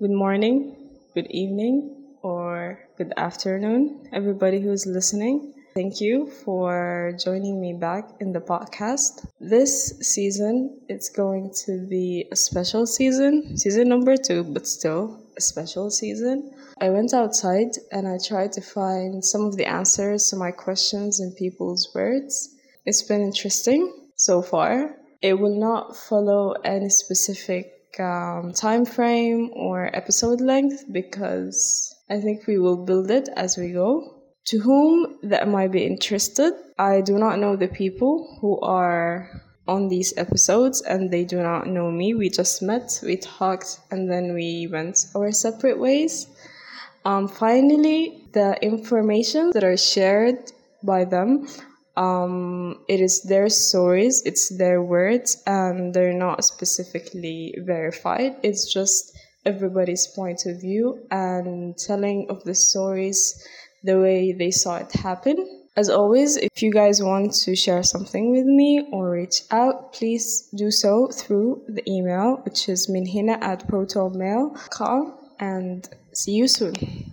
Good morning, good evening, or good afternoon, everybody who's listening. Thank you for joining me back in the podcast. This season, it's going to be a special season, season number two, but still a special season. I went outside and I tried to find some of the answers to my questions in people's words. It's been interesting so far. It will not follow any specific um, time frame or episode length because I think we will build it as we go. To whom that might be interested, I do not know the people who are on these episodes and they do not know me. We just met, we talked, and then we went our separate ways. Um, finally, the information that are shared by them, um, it is their stories, it's their words, and they're not specifically verified. It's just everybody's point of view and telling of the stories the way they saw it happen. As always, if you guys want to share something with me or reach out, please do so through the email, which is minhina at protonmail.com. And see you soon.